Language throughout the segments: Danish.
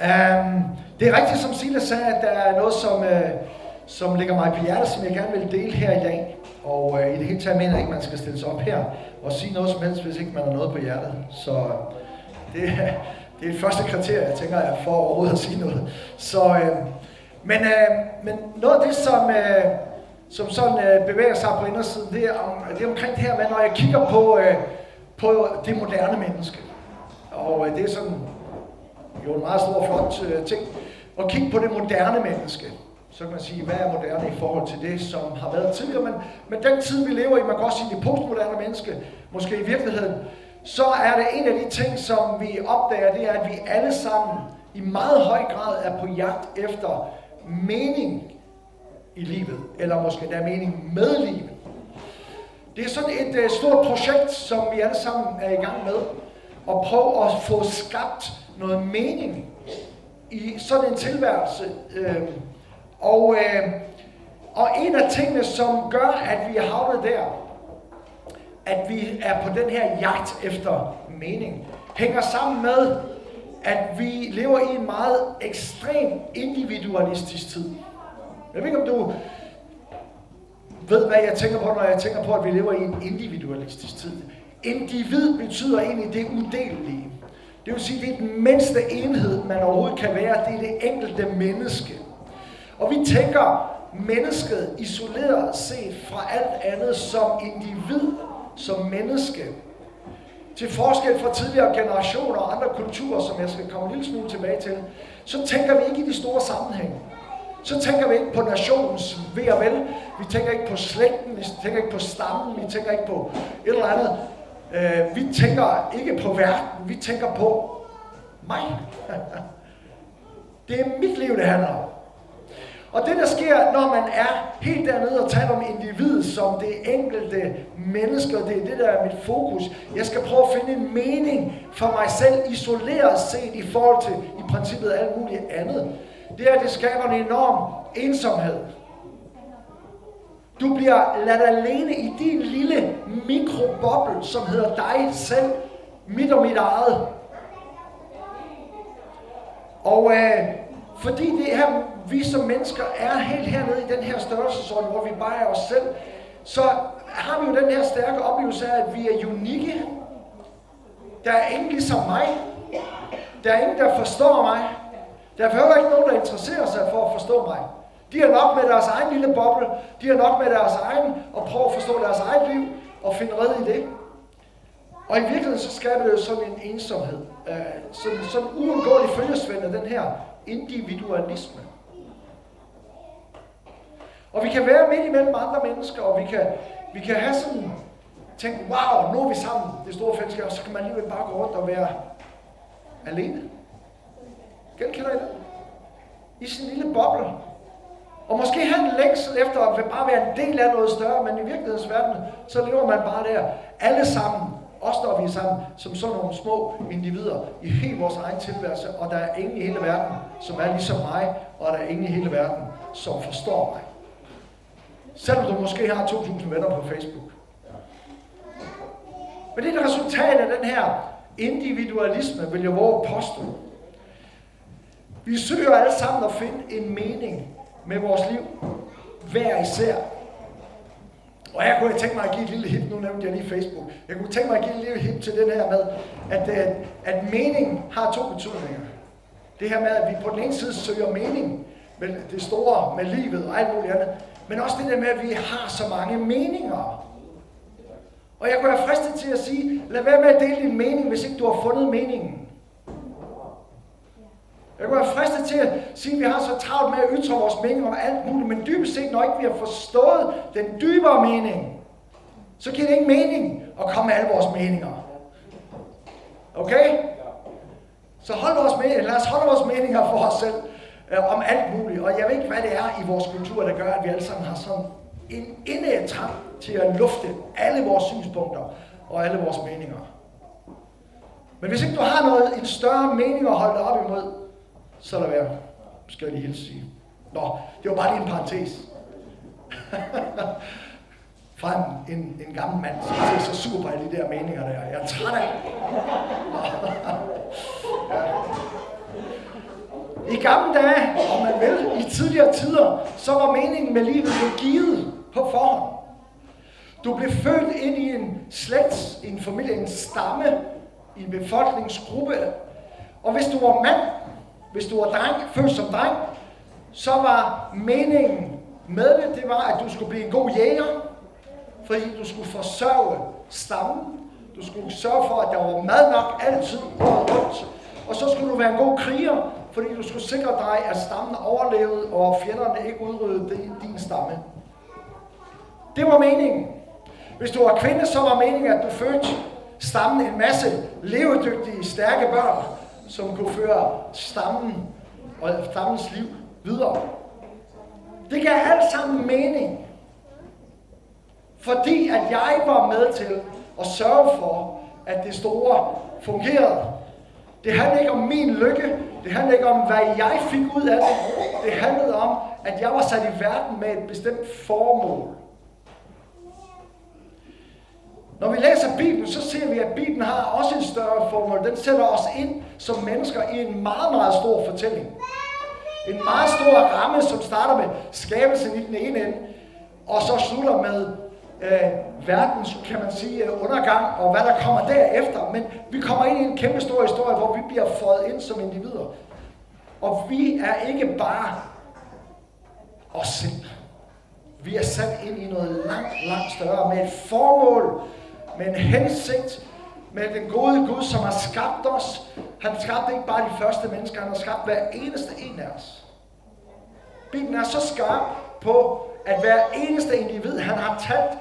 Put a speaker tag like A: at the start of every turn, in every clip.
A: Um, det er rigtigt, som Silas sagde, at der er noget, som, uh, som ligger mig på hjertet, som jeg gerne vil dele her i dag. Og uh, i det hele taget mener jeg ikke, at man skal stille sig op her og sige noget som helst, hvis ikke man har noget på hjertet. Så det, det er et første kriterie, jeg tænker, jeg får overhovedet at sige noget. Så, uh, men, uh, men noget af det, som, uh, som sådan uh, bevæger sig på indersiden, det er, om, det er omkring det her med, når jeg kigger på, uh, på det moderne menneske. Og uh, det er sådan jo en meget stor flot øh, ting. og kigge på det moderne menneske. Så kan man sige, hvad er moderne i forhold til det, som har været tidligere. Men, men den tid, vi lever i, man kan også sige det postmoderne menneske, måske i virkeligheden, så er det en af de ting, som vi opdager, det er, at vi alle sammen i meget høj grad er på jagt efter mening i livet, eller måske der mening med livet. Det er sådan et uh, stort projekt, som vi alle sammen er i gang med, at prøve at få skabt noget mening i sådan en tilværelse. Øh, og, øh, og en af tingene, som gør, at vi er havnet der, at vi er på den her jagt efter mening, hænger sammen med, at vi lever i en meget ekstrem individualistisk tid. Jeg ved ikke, om du ved, hvad jeg tænker på, når jeg tænker på, at vi lever i en individualistisk tid. Individ betyder egentlig det udelelige. Det vil sige, det er den mindste enhed, man overhovedet kan være. Det er det enkelte menneske. Og vi tænker mennesket isoleret set fra alt andet som individ, som menneske. Til forskel fra tidligere generationer og andre kulturer, som jeg skal komme en lille smule tilbage til, så tænker vi ikke i de store sammenhænge. Så tænker vi ikke på nationens ved og vel. Vi tænker ikke på slægten, vi tænker ikke på stammen, vi tænker ikke på et eller andet. Øh, vi tænker ikke på verden, vi tænker på mig. det er mit liv, det handler om. Og det, der sker, når man er helt dernede og taler om individet som det enkelte menneske, og det er det, der er mit fokus. Jeg skal prøve at finde en mening for mig selv, isoleret set i forhold til i princippet alt muligt andet. Det er, at det skaber en enorm ensomhed. Du bliver ladt alene i din lille mikroboble, som hedder dig selv, mit og mit eget. Og øh, fordi det her, vi som mennesker er helt hernede i den her størrelsesorden, hvor vi bare er os selv, så har vi jo den her stærke oplevelse af, at vi er unikke. Der er ingen ligesom mig. Der er ingen, der forstår mig. Der er heller ikke nogen, der interesserer sig for at forstå mig. De er nok med deres egen lille boble. De er nok med deres egen og prøve at forstå deres eget liv og finde red i det. Og i virkeligheden så skaber det jo sådan en ensomhed. Øh, sådan, sådan uundgåelig følgesvend af den her individualisme. Og vi kan være midt imellem andre mennesker, og vi kan, vi kan have sådan, tænke, wow, nu er vi sammen, det store fællesskab, og så kan man alligevel bare gå rundt og være alene. Genkender I det? I sin lille boble. Og måske han en længsel efter at bare være en del af noget større, men i virkelighedens verden, så lever man bare der, alle sammen, også når vi er sammen, som sådan nogle små individer i hele vores egen tilværelse, og der er ingen i hele verden, som er ligesom mig, og der er ingen i hele verden, som forstår mig. Selvom du måske har 2.000 venner på Facebook. Men det er et resultat af den her individualisme, vil jeg våge påstå. Vi søger alle sammen at finde en mening med vores liv, hver især. Og her kunne jeg tænke mig at give et lille hip, nu nævnte jeg lige Facebook. Jeg kunne tænke mig at give et lille hip til den her med, at, at, at mening har to betydninger. Det her med, at vi på den ene side søger mening med det store, med livet og alt muligt andet, men også det der med, at vi har så mange meninger. Og jeg kunne være fristet til at sige, lad være med at dele din mening, hvis ikke du har fundet meningen. Jeg kunne være fristet til at sige, at vi har så travlt med at ytre vores mening om alt muligt, men dybest set, når ikke vi har forstået den dybere mening, så giver det ikke mening at komme med alle vores meninger. Okay? Så hold vores mening, lad os holde vores meninger for os selv øh, om alt muligt. Og jeg ved ikke, hvad det er i vores kultur, der gør, at vi alle sammen har sådan en indad trang til at lufte alle vores synspunkter og alle vores meninger. Men hvis ikke du har noget, en større mening at holde dig op imod, så lad være, skal jeg lige hilse sige. Nå, det var bare lige en parentes. Fra en, en, en gammel mand, som er så sur på alle de der meninger der. Jeg er træt af. ja. I gamle dage, om man vil, i tidligere tider, så var meningen med livet jo givet på forhånd. Du blev født ind i en slægt, en familie, en stamme, i en befolkningsgruppe. Og hvis du var mand, hvis du var dreng, født som dreng, så var meningen med det, det var, at du skulle blive en god jæger, fordi du skulle forsørge stammen. Du skulle sørge for, at der var mad nok altid rundt. Og så skulle du være en god kriger, fordi du skulle sikre dig, at stammen overlevede, og fjenderne ikke udryddede din stamme. Det var meningen. Hvis du var kvinde, så var meningen, at du fødte stammen en masse levedygtige, stærke børn, som kunne føre stammen og stammens liv videre. Det gav alt sammen mening. Fordi at jeg var med til at sørge for, at det store fungerede. Det handlede ikke om min lykke. Det handlede ikke om, hvad jeg fik ud af det. Det handlede om, at jeg var sat i verden med et bestemt formål. Når vi læser Bibelen, så ser vi, at Bibelen har også en større formål. Den sætter os ind som mennesker i en meget, meget stor fortælling. En meget stor ramme, som starter med skabelsen i den ene ende, og så slutter med øh, verdens, kan man sige, øh, undergang, og hvad der kommer derefter. Men vi kommer ind i en kæmpe stor historie, hvor vi bliver fået ind som individer. Og vi er ikke bare os selv. Vi er sat ind i noget langt, langt større, med et formål, med en hensigt, med den gode Gud, som har skabt os. Han skabte ikke bare de første mennesker, han har skabt hver eneste en af os. Bibelen er så skarp på, at hver eneste individ, han har talt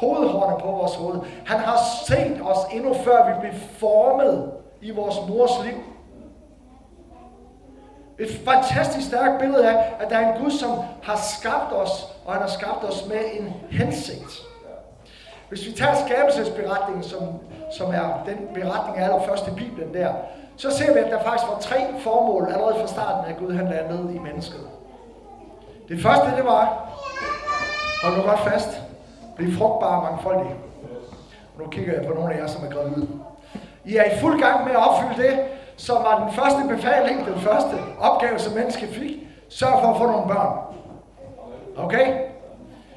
A: hovedhårene på vores hoved. Han har set os endnu før vi blev formet i vores mors liv. Et fantastisk stærkt billede af, at der er en Gud, som har skabt os, og han har skabt os med en hensigt. Hvis vi tager skabelsesberetningen, som, som er den beretning af allerførste Bibelen der, så ser vi, at der faktisk var tre formål allerede fra starten at Gud, han landede i mennesket. Det første, det var, hold nu godt fast, bliv frugtbare og mangfoldige. Og nu kigger jeg på nogle af jer, som er gravide. I er i fuld gang med at opfylde det, som var den første befaling, den første opgave, som mennesket fik. Sørg for at få nogle børn. Okay?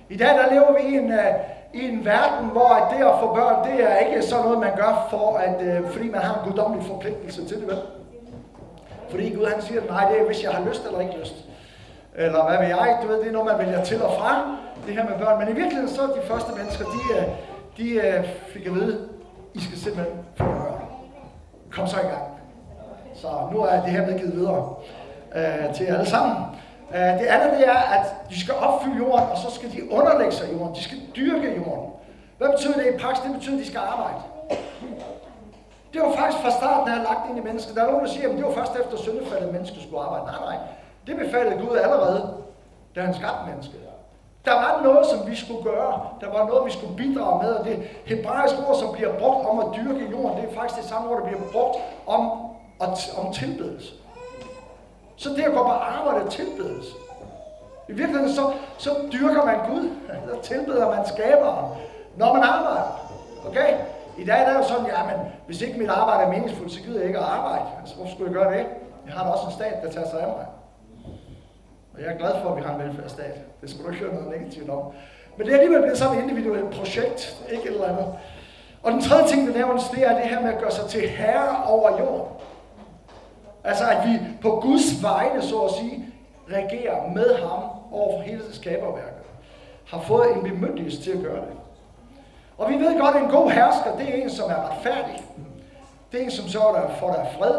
A: I dag der lever vi i en, øh, i en verden, hvor det at få børn, det er ikke sådan noget, man gør, for at, uh, fordi man har en guddommelig forpligtelse til det, vel? Fordi Gud han siger, nej, det er, hvis jeg har lyst eller ikke lyst. Eller hvad ved jeg, du ved, det er noget, man vælger til og fra, det her med børn. Men i virkeligheden, så er de første mennesker, de, uh, de øh, fik at vide, I skal simpelthen få børn. Kom så i gang. Så nu er det her blevet givet videre øh, til alle sammen. Øh, det andet det er, at de skal opfylde jorden, og så skal de underlægge sig jorden. De skal dyrke jorden. Hvad betyder det i praksis? Det betyder, at de skal arbejde. Det var faktisk fra starten af lagt ind i mennesket. Der er nogen, der siger, at det var først efter syndefaldet, at mennesket skulle arbejde. Nej, nej. Det befalede Gud allerede, da han skabte mennesket. Der var noget, som vi skulle gøre. Der var noget, vi skulle bidrage med. Og det hebraiske ord, som bliver brugt om at dyrke jorden, det er faktisk det samme ord, der bliver brugt om, om tilbedelse. Så det at gå på arbejde er tilbedelse. I virkeligheden så, så dyrker man Gud, eller tilbeder man skaberen, når man arbejder. Okay? I dag er det jo sådan, ja, men hvis ikke mit arbejde er meningsfuldt, så gider jeg ikke at arbejde. Altså, hvorfor skulle jeg gøre det? Jeg har da også en stat, der tager sig af mig. Og jeg er glad for, at vi har en velfærdsstat. Det skulle du ikke høre noget negativt om. Men det er alligevel blevet sådan et individuelt projekt, ikke et eller andet. Og den tredje ting, der nævnes, det er det her med at gøre sig til herre over jorden. Altså at vi på Guds vegne, så at sige, reagerer med ham over for hele skaberværket. Har fået en bemyndigelse til at gøre det. Og vi ved godt, at en god hersker, det er en, som er retfærdig. Det er en, som sørger for, der er fred.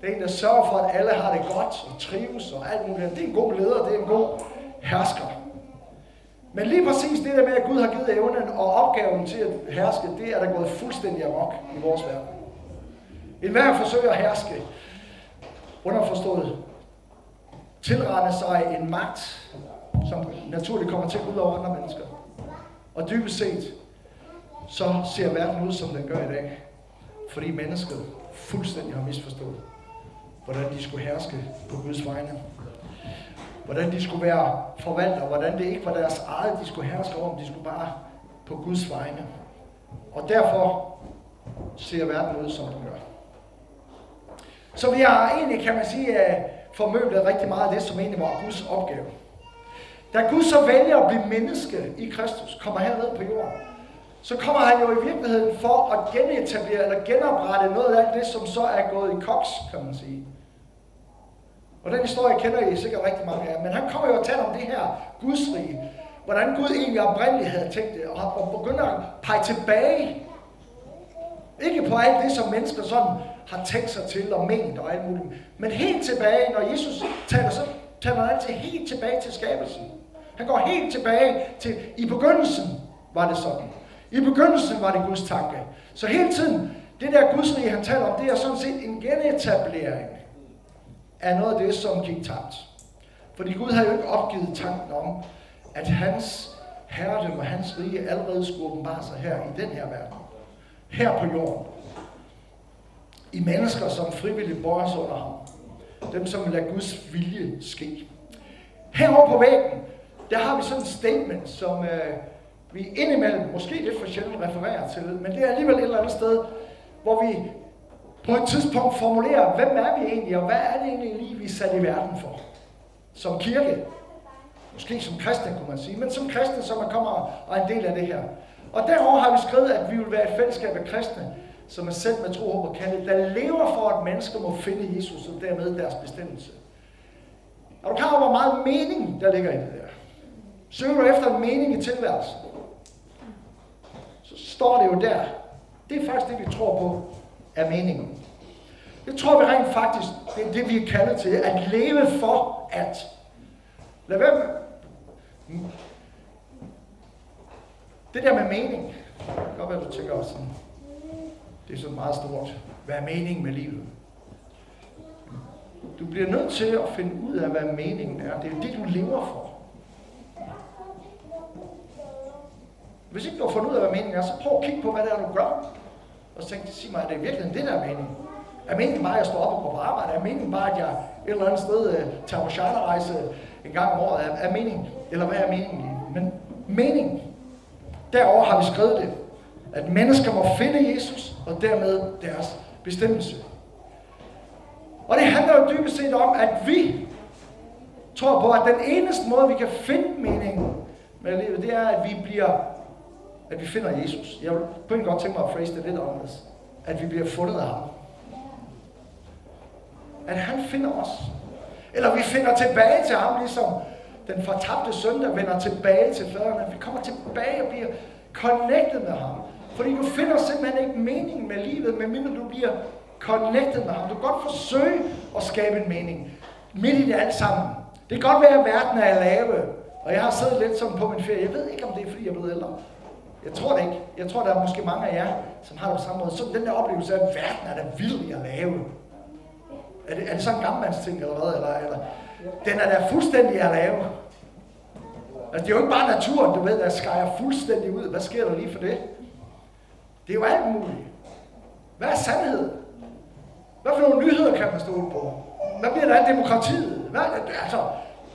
A: Det er en, der sørger for, at alle har det godt og trives og alt muligt. Det er en god leder, det er en god hersker. Men lige præcis det der med, at Gud har givet evnen og opgaven til at herske, det er der gået fuldstændig amok i vores verden. En hver forsøger at herske, underforstået, tilrette sig en magt, som naturligt kommer til at ud over andre mennesker. Og dybest set, så ser verden ud, som den gør i dag. Fordi mennesket fuldstændig har misforstået, hvordan de skulle herske på Guds vegne. Hvordan de skulle være forvaltere, hvordan det ikke var deres eget, de skulle herske over, de skulle bare på Guds vegne. Og derfor ser verden ud, som den gør. Så vi har egentlig, kan man sige, øh, formøblet rigtig meget af det, som egentlig var Guds opgave. Da Gud så vælger at blive menneske i Kristus, kommer herned på jorden, så kommer han jo i virkeligheden for at genetablere eller genoprette noget af det, som så er gået i koks, kan man sige. Og den historie kender I sikkert rigtig mange af. Men han kommer jo at tale om det her Gudsrige. Hvordan Gud egentlig oprindeligt havde tænkt det, og begynder at pege tilbage. Ikke på alt det, som mennesker sådan har tænkt sig til og ment og alt muligt. Men helt tilbage, når Jesus taler, så taler han altid helt tilbage til skabelsen. Han går helt tilbage til, i begyndelsen var det sådan. I begyndelsen var det Guds tanke. Så hele tiden, det der gudsrige, han taler om, det er sådan set en genetablering af noget af det, som gik tabt. Fordi Gud havde jo ikke opgivet tanken om, at hans herredømme og hans rige allerede skulle åbenbare sig her i den her verden. Her på jorden. I mennesker, som frivilligt bøjer sig under ham. Dem, som lader Guds vilje ske. Herovre på væggen, der har vi sådan et statement, som øh, vi indimellem, måske lidt for sjældent refererer til, men det er alligevel et eller andet sted, hvor vi på et tidspunkt formulerer, hvem er vi egentlig, og hvad er det egentlig lige, vi er sat i verden for? Som kirke. Måske som kristne, kunne man sige, men som kristne, som man kommer og er en del af det her. Og derover har vi skrevet, at vi vil være et fællesskab af kristne, som er sendt med tro, håb og kaldet, der lever for, at mennesker må finde Jesus og dermed deres bestemmelse. Er du klar over, hvor meget mening der ligger i det der? Søger du efter en mening i tilværelsen? Så står det jo der. Det er faktisk det, vi tror på er meningen. Det tror vi rent faktisk, det er det, vi er kaldet til. At leve for at. Lad være med. Det der med mening. Det kan godt være, du tænker også sådan. Det er sådan meget stort. Hvad er meningen med livet? Du bliver nødt til at finde ud af, hvad meningen er. Det er det, du lever for. Hvis ikke du har fundet ud af, hvad meningen er, så prøv at kigge på, hvad det er, du gør. Og så tænk, sig mig, er det virkelig det, der er meningen? Er meningen bare, at jeg står op og går på arbejde? Er meningen bare, at jeg et eller andet sted uh, tager på charterrejse en gang om året? Er, er meningen? Eller hvad er meningen? Men meningen, derover har vi skrevet det, at mennesker må finde Jesus, og dermed deres bestemmelse. Og det handler jo dybest set om, at vi tror på, at den eneste måde, vi kan finde meningen med livet, det er, at vi bliver at vi finder Jesus. Jeg vil på en godt tænke mig at phrase det lidt anderledes. At vi bliver fundet af ham. At han finder os. Eller vi finder tilbage til ham, ligesom den fortabte søn, der vender tilbage til faderen. At vi kommer tilbage og bliver connected med ham. Fordi du finder simpelthen ikke meningen med livet, medmindre du bliver connected med ham. Du kan godt forsøge at skabe en mening. Midt i det alt sammen. Det kan godt være, at verden er lave. Og jeg har siddet lidt som på min ferie. Jeg ved ikke, om det er, fordi jeg er blevet ældre. Jeg tror det ikke. Jeg tror, der er måske mange af jer, som har det på samme måde. Så den der oplevelse af, at verden er da vild at lave. Er det, er det sådan en gammelmandsting, eller hvad? Eller, eller, den er da fuldstændig at lave. Altså, det er jo ikke bare naturen, du ved, der skærer fuldstændig ud. Hvad sker der lige for det? Det er jo alt muligt. Hvad er sandhed? Hvad for nogle nyheder kan man stole på? Hvad bliver der af demokratiet? Hvad, altså,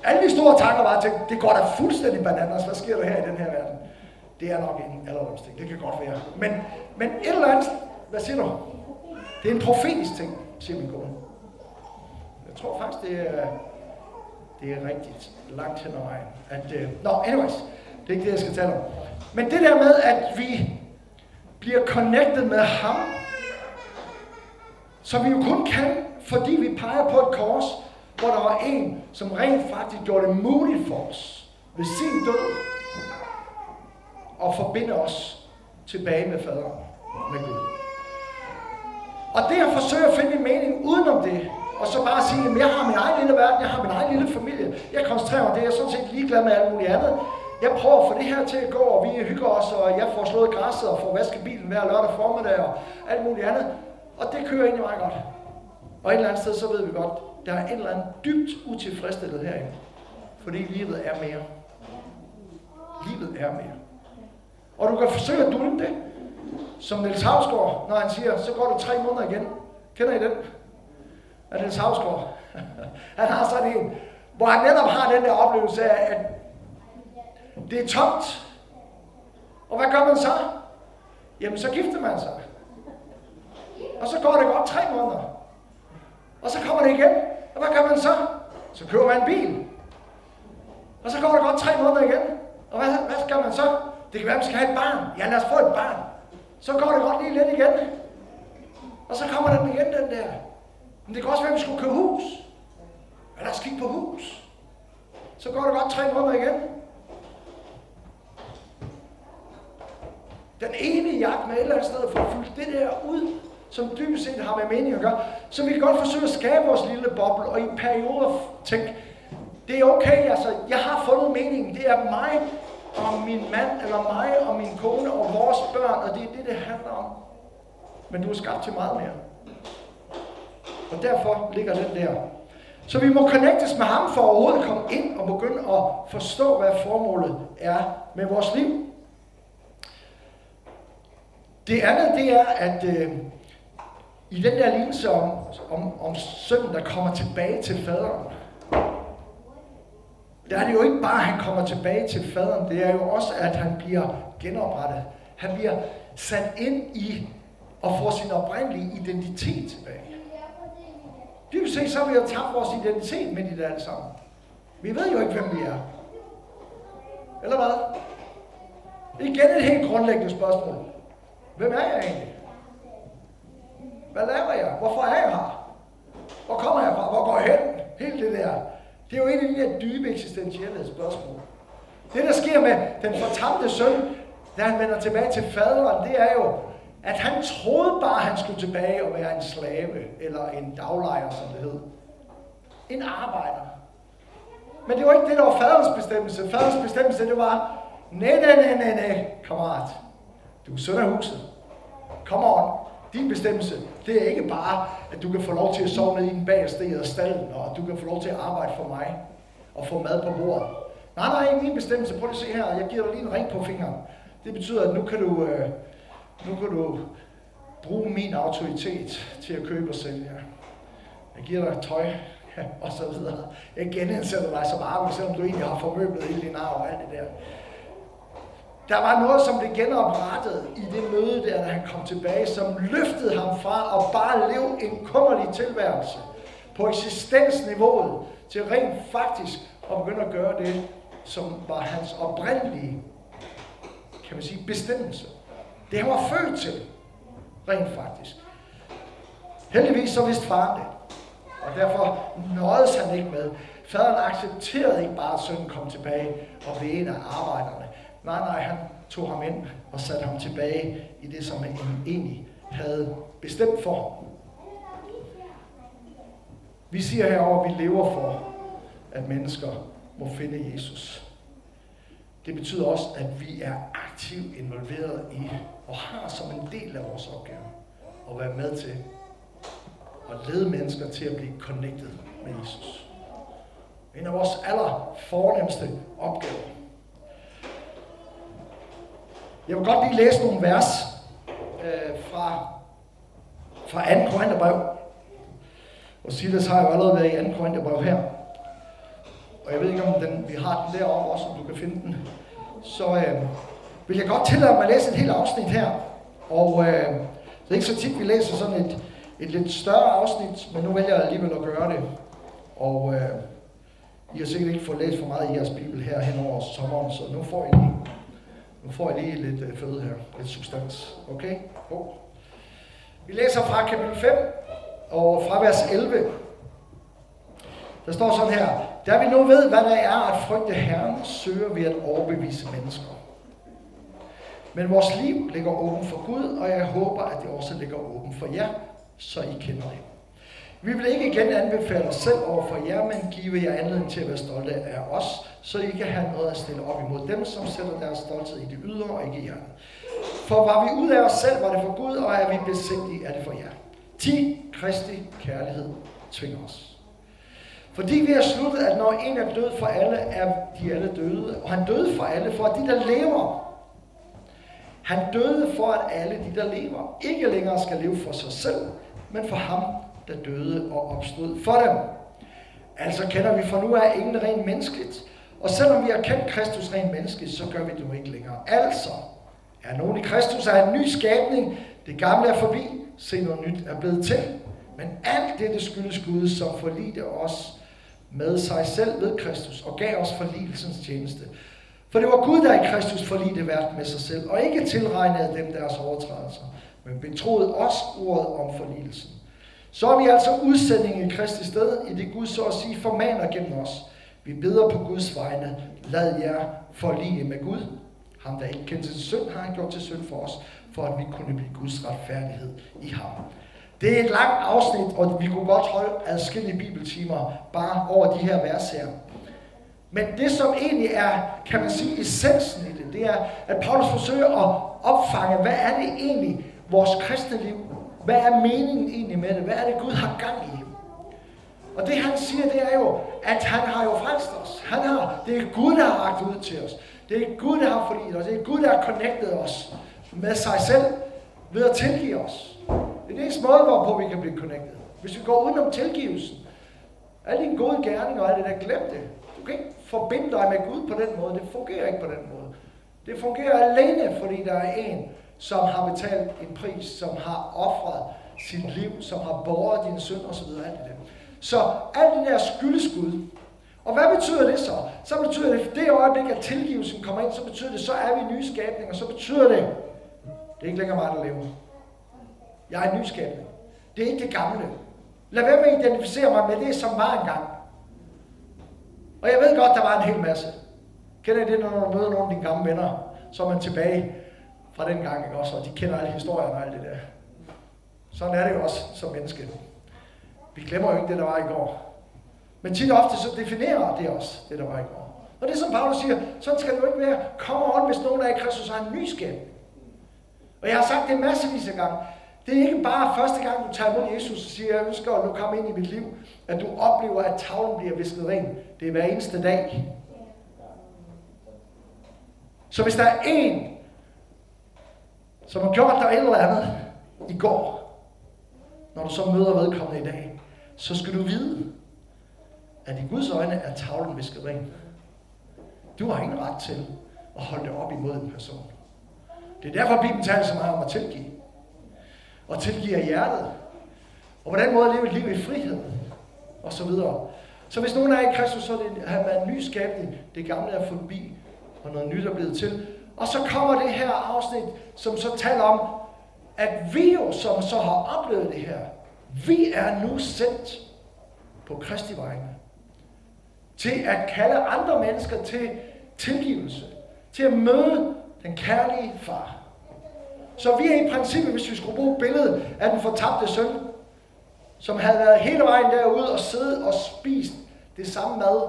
A: alle de store tanker var, til, det går da fuldstændig bananas. Hvad sker der her i den her verden? Det er nok en alderdomsting. Det kan godt være. Men, men et eller andet, hvad siger du? Det er en profetisk ting, siger min kone. Jeg tror faktisk, det er, det er rigtigt langt hen ad vejen. At, uh, Nå, no, anyways, det er ikke det, jeg skal tale om. Men det der med, at vi bliver connected med ham, som vi jo kun kan, fordi vi peger på et kors, hvor der var en, som rent faktisk gjorde det muligt for os ved sin død at forbinde os tilbage med faderen, med Gud. Og det at forsøge at finde en mening udenom det, og så bare sige, at jeg har min egen lille verden, jeg har min egen lille familie, jeg koncentrerer mig det, jeg er sådan set ligeglad med alt muligt andet. Jeg prøver at få det her til at gå, og vi hygger os, og jeg får slået græsset og får vasket bilen hver lørdag formiddag og alt muligt andet. Og det kører egentlig meget godt. Og et eller andet sted, så ved vi godt, der er et eller andet dybt utilfredsstillet herinde. Fordi livet er mere. Livet er mere. Og du kan forsøge at dulme det, som Niels Havsgaard, når han siger, så går du tre måneder igen. Kender I den? Af Niels Havsgaard. han har sådan en, hvor han netop har den der oplevelse af, at det er tomt. Og hvad gør man så? Jamen, så gifter man sig. Og så går det godt tre måneder. Og så kommer det igen. Og hvad gør man så? Så køber man en bil. Og så går det godt tre måneder igen. Og hvad, hvad skal man så? Det kan være, at man skal have et barn. Ja, lad os få et barn. Så går det godt lige lidt igen. Og så kommer den igen, den der. Men det kan også være, at vi skulle købe hus. Ja, lad os kigge på hus. Så går det godt tre måneder igen. Den ene jagt med et eller andet sted for at fylde det der ud, som dybest set har med mening at gøre. Så vi kan godt forsøge at skabe vores lille boble, og i perioder tænke, det er okay, altså, jeg har fundet meningen. Det er mig og min mand, eller mig og min kone og vores børn, og det er det, det handler om. Men du er skabt til meget mere. Og derfor ligger den der. Så vi må connectes med ham for overhovedet at komme ind og begynde at forstå, hvad formålet er med vores liv. Det andet, det er, at øh, i den der lignelse om, om, om sønnen, der kommer tilbage til faderen, der er det jo ikke bare, at han kommer tilbage til faderen, det er jo også, at han bliver genoprettet. Han bliver sat ind i og får sin oprindelige identitet tilbage. Det vil sige, så har vi jo tabt vores identitet med i det alle sammen. Vi ved jo ikke, hvem vi er. Eller hvad? Igen et helt grundlæggende spørgsmål. Hvem er jeg egentlig? Hvad laver jeg? Hvorfor er jeg her? Hvor kommer jeg fra? Hvor går jeg hen? Hele det der. Det er jo en af de der dybe eksistentielle spørgsmål. Det, der sker med den fortabte søn, da han vender tilbage til faderen, det er jo, at han troede bare, at han skulle tilbage og være en slave, eller en daglejer, som det hed. En arbejder. Men det var ikke det, der var faderens bestemmelse. Faderens bestemmelse, det var, nej, nej, nej, nej, nej, kammerat. Du er søn af huset. Come on. Din bestemmelse, det er ikke bare, at du kan få lov til at sove ned i den bagerste af stallen, og at du kan få lov til at arbejde for mig og få mad på bordet. Nej, nej, min bestemmelse. Prøv at se her. Jeg giver dig lige en ring på fingeren. Det betyder, at nu kan du, øh, nu kan du bruge min autoritet til at købe og sælge. Jeg giver dig tøj, og så videre. Jeg genindsætter dig som arbejde, selvom du egentlig har formøblet hele din arv og alt det der. Der var noget, som blev genoprettet i det møde der, da han kom tilbage, som løftede ham fra at bare leve en kummerlig tilværelse på eksistensniveauet til rent faktisk at begynde at gøre det, som var hans oprindelige, kan man sige, bestemmelse. Det han var født til, rent faktisk. Heldigvis så vidste faren det. Og derfor nåedes han ikke med. Faderen accepterede ikke bare, at sønnen kom tilbage og blev en af arbejderne. Nej, nej, han tog ham ind og satte ham tilbage i det, som han egentlig havde bestemt for. Vi siger herover, at vi lever for, at mennesker må finde Jesus. Det betyder også, at vi er aktivt involveret i og har som en del af vores opgave at være med til at lede mennesker til at blive connected med Jesus. En af vores aller fornemmeste opgaver. Jeg vil godt lige læse nogle vers øh, fra, fra 2. Korintherbrev. Og Silas har jo allerede været i 2. Korintherbrev her. Og jeg ved ikke, om den, vi har den deroppe også, om du kan finde den. Så øh, vil jeg godt tillade mig at læse et helt afsnit her. Og øh, det er ikke så tit, vi læser sådan et, et lidt større afsnit, men nu vælger jeg alligevel at gøre det. Og øh, I har sikkert ikke fået læst for meget i jeres bibel her hen over sommeren, så nu får I lige, nu får jeg lige lidt øh, føde her, lidt substans. Okay? Oh. Vi læser fra kapitel 5 og fra vers 11. Der står sådan her, da vi nu ved, hvad der er at frygte Herren, søger vi at overbevise mennesker. Men vores liv ligger åben for Gud, og jeg håber, at det også ligger åben for jer, så I kender det. Vi vil ikke igen anbefale os selv over for jer, men give jer anledning til at være stolte af os, så I kan have noget at stille op imod dem, som sætter deres stolthed i det ydre og ikke i hjertet. For var vi ud af os selv, var det for Gud, og er vi besindige, er det for jer. 10. Kristi kærlighed tvinger os. Fordi vi har sluttet, at når en er død for alle, er de alle døde. Og han døde for alle, for at de, der lever, han døde for, at alle de, der lever, ikke længere skal leve for sig selv, men for ham, der døde og opstod for dem. Altså kender vi fra nu af ingen rent menneskeligt. Og selvom vi har kendt Kristus rent menneskeligt, så gør vi det nu ikke længere. Altså, er nogen i Kristus er en ny skabning. Det gamle er forbi. Se noget nyt er blevet til. Men alt dette skyldes Gud, som forlidte os med sig selv ved Kristus og gav os forligelsens tjeneste. For det var Gud, der i Kristus forlidte verden med sig selv, og ikke tilregnede dem deres overtrædelser, men betroede os ordet om forligelsen. Så er vi altså udsendingen i Kristi sted, i det Gud så at sige formaner gennem os. Vi beder på Guds vegne, lad jer forlige med Gud. Ham, der ikke kendte sin synd, har han gjort til synd for os, for at vi kunne blive Guds retfærdighed i ham. Det er et langt afsnit, og vi kunne godt holde adskillige bibeltimer bare over de her vers her. Men det, som egentlig er, kan man sige, essensen i det, det er, at Paulus forsøger at opfange, hvad er det egentlig, vores kristne liv, hvad er meningen egentlig med det, hvad er det, Gud har gang i? Og det han siger, det er jo, at han har jo frelst os. Han har, det er Gud, der har ragt ud til os. Det er Gud, der har forlidt os. Det er Gud, der har connectet os med sig selv ved at tilgive os. Det er den eneste måde, hvorpå vi kan blive connected. Hvis vi går udenom tilgivelsen, alle dine gode gerninger og alt det der, glem det. Du kan ikke forbinde dig med Gud på den måde. Det fungerer ikke på den måde. Det fungerer alene, fordi der er en, som har betalt en pris, som har offret sit liv, som har båret din synd osv. Alt det der. Så alt det der skyldeskud, Og hvad betyder det så? Så betyder det, det øjeblik, at tilgivelsen kommer ind, så betyder det, så er vi nye skabninger. Så betyder det, det er ikke længere mig, der lever. Jeg er en ny skabning. Det er ikke det gamle. Lad være med at identificere mig med det, som var engang. Og jeg ved godt, der var en hel masse. Kender I det, når du møder nogle af dine gamle venner, så er man tilbage fra den gang, ikke også? Og de kender alle historierne og alt det der. Sådan er det jo også som menneske. Vi glemmer jo ikke det, der var i går. Men tit og ofte så definerer det også, det der var i går. Og det som Paulus siger, sådan skal det jo ikke være. Kom on, hvis nogen af i Kristus har en ny skab. Og jeg har sagt det massevis af gange. Det er ikke bare første gang, du tager imod Jesus og siger, jeg ønsker at nu kommer ind i mit liv, at du oplever, at tavlen bliver visket ren. Det er hver eneste dag. Så hvis der er en, som har gjort dig et eller andet i går, når du så møder vedkommende i dag, så skal du vide, at i Guds øjne er tavlen visket ren. Du har ingen ret til at holde det op imod en person. Det er derfor, Bibelen taler så meget om at tilgive. Og tilgive af hjertet. Og på den måde leve et liv i frihed. Og så videre. Så hvis nogen er i Kristus, så er det, han er en ny skabning. Det gamle er forbi, og noget nyt er blevet til. Og så kommer det her afsnit, som så taler om, at vi jo, som så har oplevet det her, vi er nu sendt på Kristi vegne til at kalde andre mennesker til tilgivelse, til at møde den kærlige far. Så vi er i princippet, hvis vi skulle bruge billedet af den fortabte søn, som havde været hele vejen derude og siddet og spist det samme mad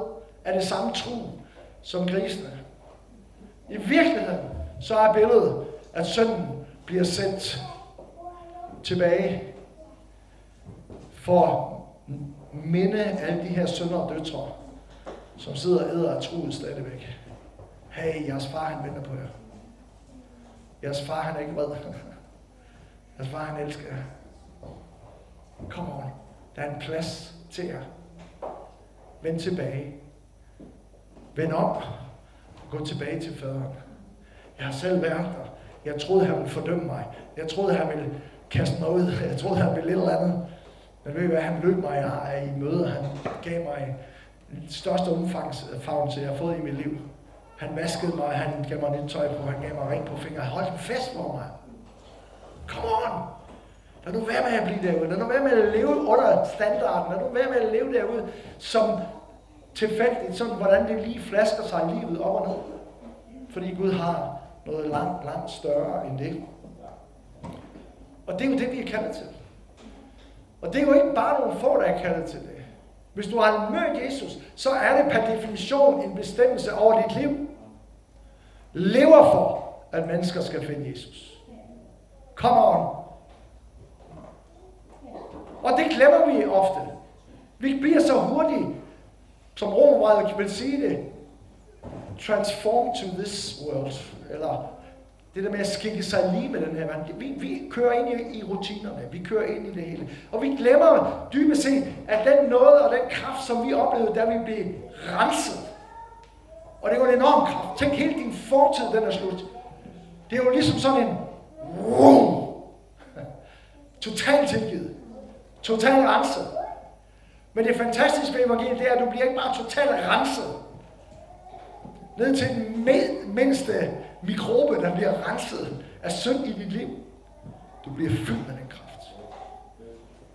A: af det samme tru som grisene. I virkeligheden så er billedet, at sønnen bliver sendt tilbage for minde alle de her sønner og døtre, som sidder og æder af troet stadigvæk. Hey, jeres far han venter på jer. Jeres far han er ikke vred. Jeres far han elsker jer. Kom on. Der er en plads til jer. Vend tilbage. Vend om. Gå tilbage til faderen. Jeg har selv været der. Jeg troede, han ville fordømme mig. Jeg troede, han ville kaste mig ud. Jeg troede, han ville lidt eller andet. Men ved I hvad, han løb mig i møde. Han gav mig den største omfangsfagelse, jeg har fået i mit liv. Han vaskede mig, han gav mig nyt tøj på, han gav mig ring på fingeren. Hold en fest for mig. Come on! Lad nu være med at blive derude. Lad nu være med at leve under standarden. Lad nu være med at leve derude som tilfældigt, sådan hvordan det lige flasker sig i livet op og ned. Fordi Gud har noget langt, langt større end det. Og det er jo det, vi er kaldet til. Og det er jo ikke bare nogle få, der er kaldet til det. Hvis du har mødt Jesus, så er det per definition en bestemmelse over dit liv. Lever for, at mennesker skal finde Jesus. Come on. Og det glemmer vi ofte. Vi bliver så hurtigt, som romerbrevet vil sige det, transform to this world, eller det der med at skikke sig lige med den her verden. Vi, vi kører ind i, i rutinerne. Vi kører ind i det hele. Og vi glemmer dybest set, at den noget og den kraft, som vi oplevede, da vi blev renset. Og det var en enorm kraft. Tænk, hele din fortid, den er slut. Det er jo ligesom sådan en... Vroom, total tilgivet. total renset. Men det fantastiske ved evangeliet, det er, at du bliver ikke bare totalt renset. Ned til den mindste mikrobe, der bliver renset af synd i dit liv. Du bliver fyldt med den kraft.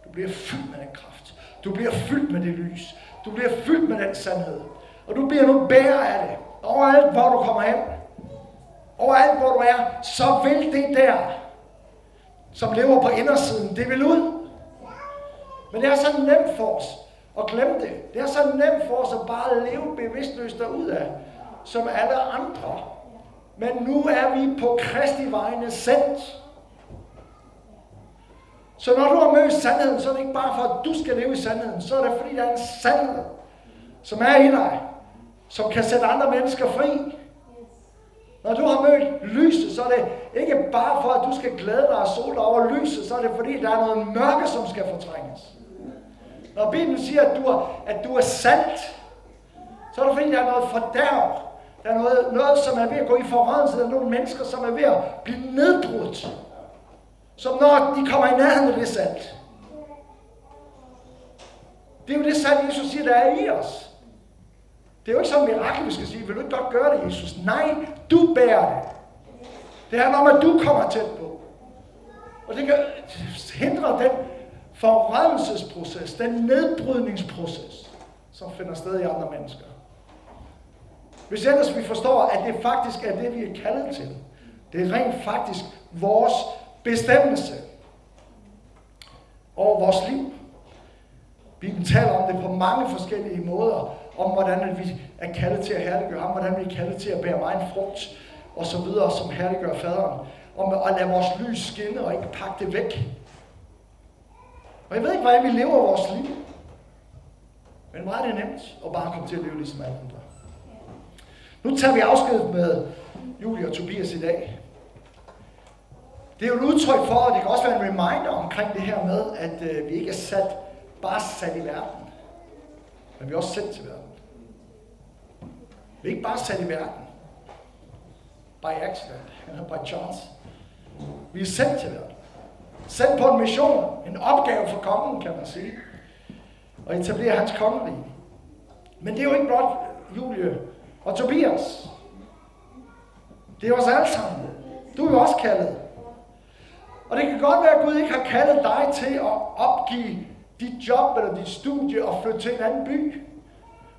A: Du bliver fyldt med den kraft. Du bliver fyldt med det lys. Du bliver fyldt med den sandhed. Og du bliver nu bærer af det. Overalt, hvor du kommer hen. Overalt, hvor du er, så vil det der, som lever på indersiden, det vil ud. Men det er så nemt for os og glemme det. Det er så nemt for os at bare leve bevidstløst derud af, som alle andre. Men nu er vi på Kristi vegne sendt. Så når du har mødt sandheden, så er det ikke bare for, at du skal leve i sandheden. Så er det fordi, der er en sandhed, som er i dig, som kan sætte andre mennesker fri. Når du har mødt lyset, så er det ikke bare for, at du skal glæde dig og sol dig over lyset, så er det fordi, der er noget mørke, som skal fortrænges. Når Bibelen siger, at du er, at du er salt, så er det fordi, der er noget fordærv. Der er noget, noget, som er ved at gå i forrådelse. Der er nogle mennesker, som er ved at blive nedbrudt. Som når de kommer i nærheden af det salt. Det er jo det salt, Jesus siger, der er i os. Det er jo ikke sådan et mirakel, vi skal sige, vil du ikke godt gøre det, Jesus? Nej, du bærer det. Det handler om, at du kommer tæt på. Og det kan hindre den forredselsesproces, den nedbrydningsproces, som finder sted i andre mennesker. Hvis ellers vi forstår, at det faktisk er det, vi er kaldet til. Det er rent faktisk vores bestemmelse over vores liv. Bibelen taler om det på mange forskellige måder, om hvordan vi er kaldet til at herliggøre ham, hvordan vi er kaldet til at bære mig en frugt, og så videre, som herliggør faderen. Om at lade vores lys skinne og ikke pakke det væk. Og jeg ved ikke, hvordan vi lever vores liv. Men meget er det nemt at bare komme til at leve ligesom alle andre. Nu tager vi afsked med Julie og Tobias i dag. Det er jo et udtryk for, og det kan også være en reminder omkring det her med, at øh, vi ikke er sat, bare sat i verden, men vi er også sendt til verden. Vi er ikke bare sat i verden, by accident, eller by chance. Vi er sendt til verden. Sendt på en mission, en opgave for kongen, kan man sige. Og etablere hans kongerige. Men det er jo ikke blot Julie og Tobias. Det er os alle sammen. Du er jo også kaldet. Og det kan godt være, at Gud ikke har kaldet dig til at opgive dit job eller dit studie og flytte til en anden by.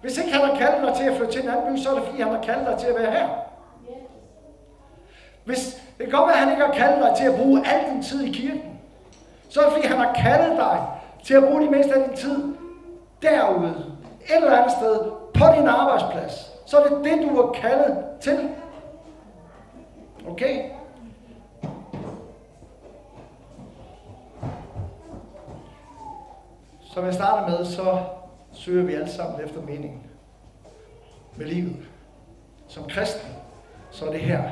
A: Hvis ikke han har kaldet dig til at flytte til en anden by, så er det fordi, han har kaldet dig til at være her. Hvis det kan godt være, at han ikke har kaldet dig til at bruge al din tid i kirken, så er det fordi, han har kaldet dig til at bruge det meste af din tid derude, et eller andet sted, på din arbejdsplads. Så er det det, du er kaldet til. Okay? Som jeg starter med, så søger vi alle sammen efter meningen med livet. Som kristen, så er det her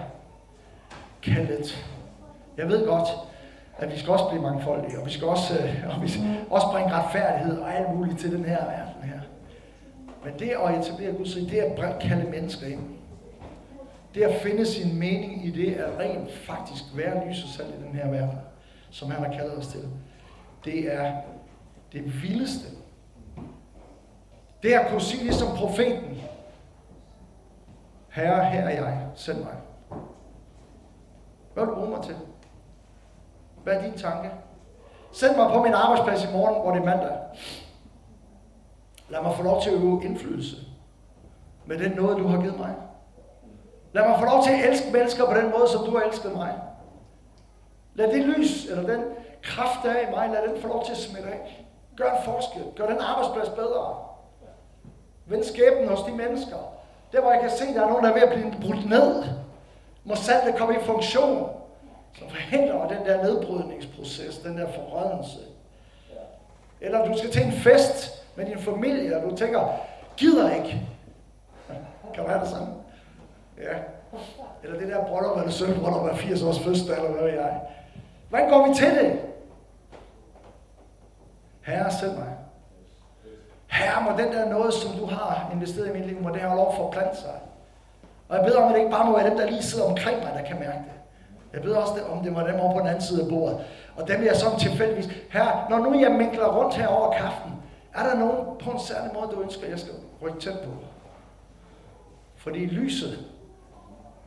A: kaldet. Jeg ved godt, at vi skal også blive mangfoldige, og vi skal også, øh, og vi skal også bringe retfærdighed og alt muligt til den her verden her. Men det at etablere Guds rige, det er at kalde mennesker ind. Det at finde sin mening i det, at rent faktisk være lys og salt i den her verden, som han har kaldet os til. Det er det vildeste. Det at kunne sige ligesom profeten, Herre, her er jeg, send mig. Hvad vil du bruge mig til? Hvad er din tanke? Send mig på min arbejdsplads i morgen, hvor det er mandag. Lad mig få lov til at øve indflydelse med den noget, du har givet mig. Lad mig få lov til at elske mennesker på den måde, som du har elsket mig. Lad det lys, eller den kraft, der er i mig, lad den få lov til at smitte af. Gør en forskel. Gør den arbejdsplads bedre. Vend skæbnen hos de mennesker. Der hvor jeg kan se, at der er nogen, der er ved at blive brudt ned. Må saltet komme i funktion. Så forhindrer den der nedbrydningsproces, den der forrødelse. Eller du skal til en fest med din familie, og du tænker, gider ikke. Kan have det samme? Ja. Eller det der bryllup eller sølvbryllup af 80 års fødselsdag, eller hvad ved jeg. Hvordan går vi til det? Herre, send mig. Herre, må den der noget, som du har investeret i mit liv, må det have lov at forplante sig. Og jeg beder om, at det ikke bare må være dem, der lige sidder omkring mig, der kan mærke det. Jeg ved også, om det var dem over på den anden side af bordet. Og dem jeg sådan tilfældigvis, her, når nu jeg minkler rundt her over kaften, er der nogen på en særlig måde, du ønsker, jeg skal rykke tæt på? Fordi lyset,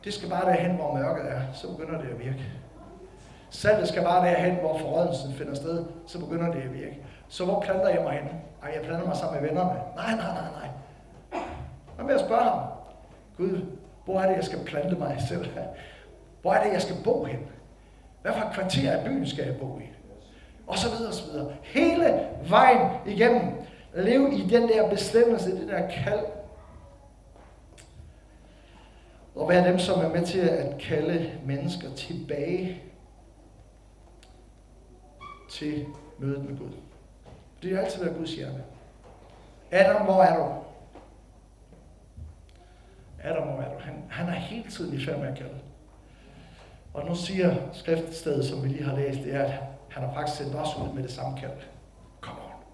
A: det skal bare derhen, hvor mørket er, så begynder det at virke. Saltet skal bare derhen, hvor forrådelsen finder sted, så begynder det at virke. Så hvor planter jeg mig hen? Ej, jeg planter mig sammen med vennerne. Nej, nej, nej, nej. Hvad med at spørge ham? Gud, hvor er det, jeg skal plante mig selv? Hvor er det, jeg skal bo hen? Hvad for et kvarter af byen skal jeg bo i? Og så videre, og så videre. Hele vejen igennem. Lev i den der bestemmelse, det der kald. Og være dem, som er med til at kalde mennesker tilbage til mødet med Gud. Det har altid været Guds hjerte. Adam, hvor er du? Adam, hvor er du? Han, han er hele tiden i færd med at kalde. Og nu siger skriftstedet, som vi lige har læst, det er, at han har faktisk sendt os ud med det samme kald. Kom on.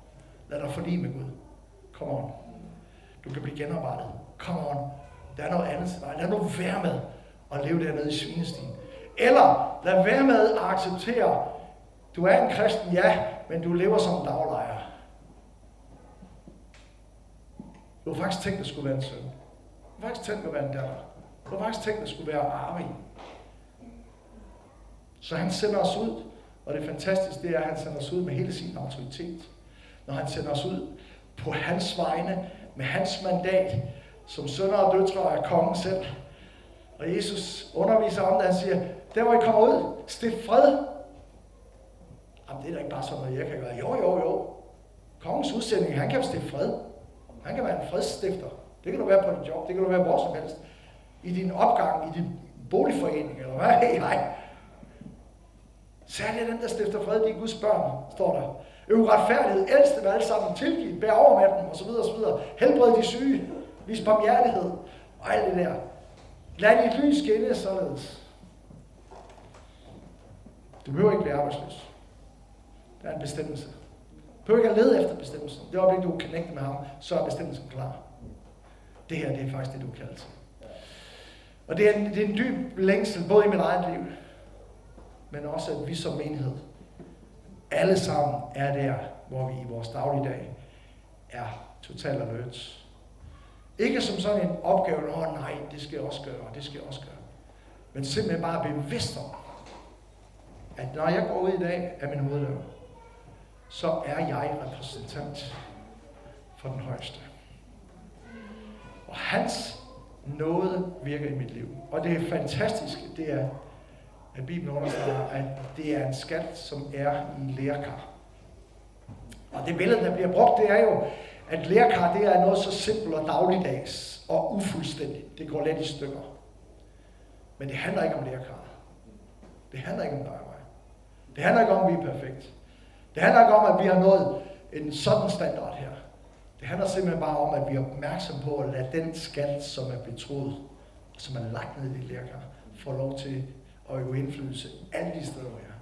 A: Lad dig forlige med Gud. Kom on. Du kan blive genoprettet. Kom on. Der er noget andet til dig. Lad nu være med at leve dernede i svinestien. Eller lad være med at acceptere, du er en kristen, ja, men du lever som en daglejer. Du har faktisk tænkt, at det skulle være en søn. Du har faktisk tænkt at være en datter. Du har faktisk tænkt, at det skulle være arving. Så han sender os ud, og det fantastiske det er, at han sender os ud med hele sin autoritet. Når han sender os ud på hans vegne, med hans mandat, som sønner og døtre af kongen selv. Og Jesus underviser om det, han siger, der hvor I kommer ud, stift fred. Jamen, det er da ikke bare sådan noget, jeg kan gøre. Jo, jo, jo. Kongens udsending, han kan stifte fred. Han kan være en fredsstifter. Det kan du være på dit job, det kan du være hvor som helst. I din opgang, i din boligforening, eller hvad? Hey, nej. Særligt den, der stifter fred, de er Guds børn, står der. Øv retfærdighed, ældste dem alle sammen, tilgiv, bær over med dem, osv. osv. Helbred de syge, vis barmhjertighed, og alt det der. Lad dit lys skinne således. Du behøver ikke blive arbejdsløs. Der er en bestemmelse. Du behøver ikke at lede efter bestemmelsen. Det øjeblik, du connecter med ham, så er bestemmelsen klar. Det her, det er faktisk det, du kalder til. Og det er, en, det er en dyb længsel, både i mit eget liv, men også at vi som menighed, alle sammen er der, hvor vi i vores dagligdag er totalt alert. Ikke som sådan en opgave, åh nej, det skal jeg også gøre, og det skal jeg også gøre. Men simpelthen bare bevidst om, at når jeg går ud i dag af min hoveddør, så er jeg repræsentant for den højeste. Og hans nåde virker i mit liv. Og det er fantastisk, det er, at Bibelen understreger, at det er en skat, som er i lærkar. Og det billede, der bliver brugt, det er jo, at lærkar, det er noget så simpelt og dagligdags og ufuldstændigt. Det går let i stykker. Men det handler ikke om lærkar. Det handler ikke om dig og mig. Det handler ikke om, at vi er perfekt. Det handler ikke om, at vi har nået en sådan standard her. Det handler simpelthen bare om, at vi er opmærksom på at lade den skat, som er betroet, som er lagt ned i lærkar, få lov til og øve indflydelse alle de steder, hvor jeg er.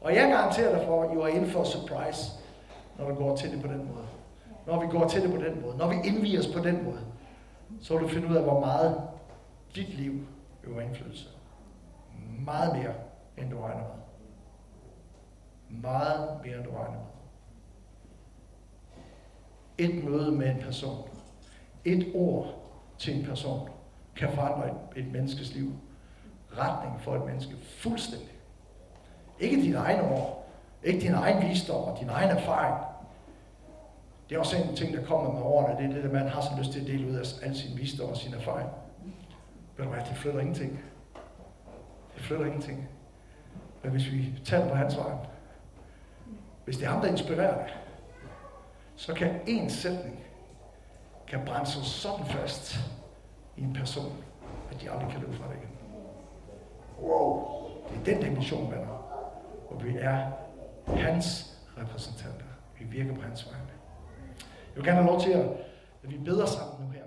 A: Og jeg garanterer dig for, at I er inden for surprise, når du går til det på den måde. Når vi går til det på den måde. Når vi indviger os på den måde. Så vil du finde ud af, hvor meget dit liv øver indflydelse. Meget mere, end du regner med. Meget mere, end du regner med. Et møde med en person, et ord til en person, kan forandre et, et menneskes liv. Retning for et menneske fuldstændig. Ikke dine egne ord, ikke din egen visdom og din egen erfaring. Det er også en ting, der kommer med årene, det er det, at man har så lyst til at dele ud af al sin visdom og sin erfaring. Ved du hvad, det flytter ingenting. Det flytter ingenting. Men hvis vi taler på hans vej, hvis det er ham, der inspirerer dig, så kan en sætning kan brænde sig sådan fast i en person, at de aldrig kan løbe fra det igen. Wow, det er den dimension, venner, Og vi er hans repræsentanter. Vi virker på hans vegne. Jeg vil gerne have lov til, at vi beder sammen nu her.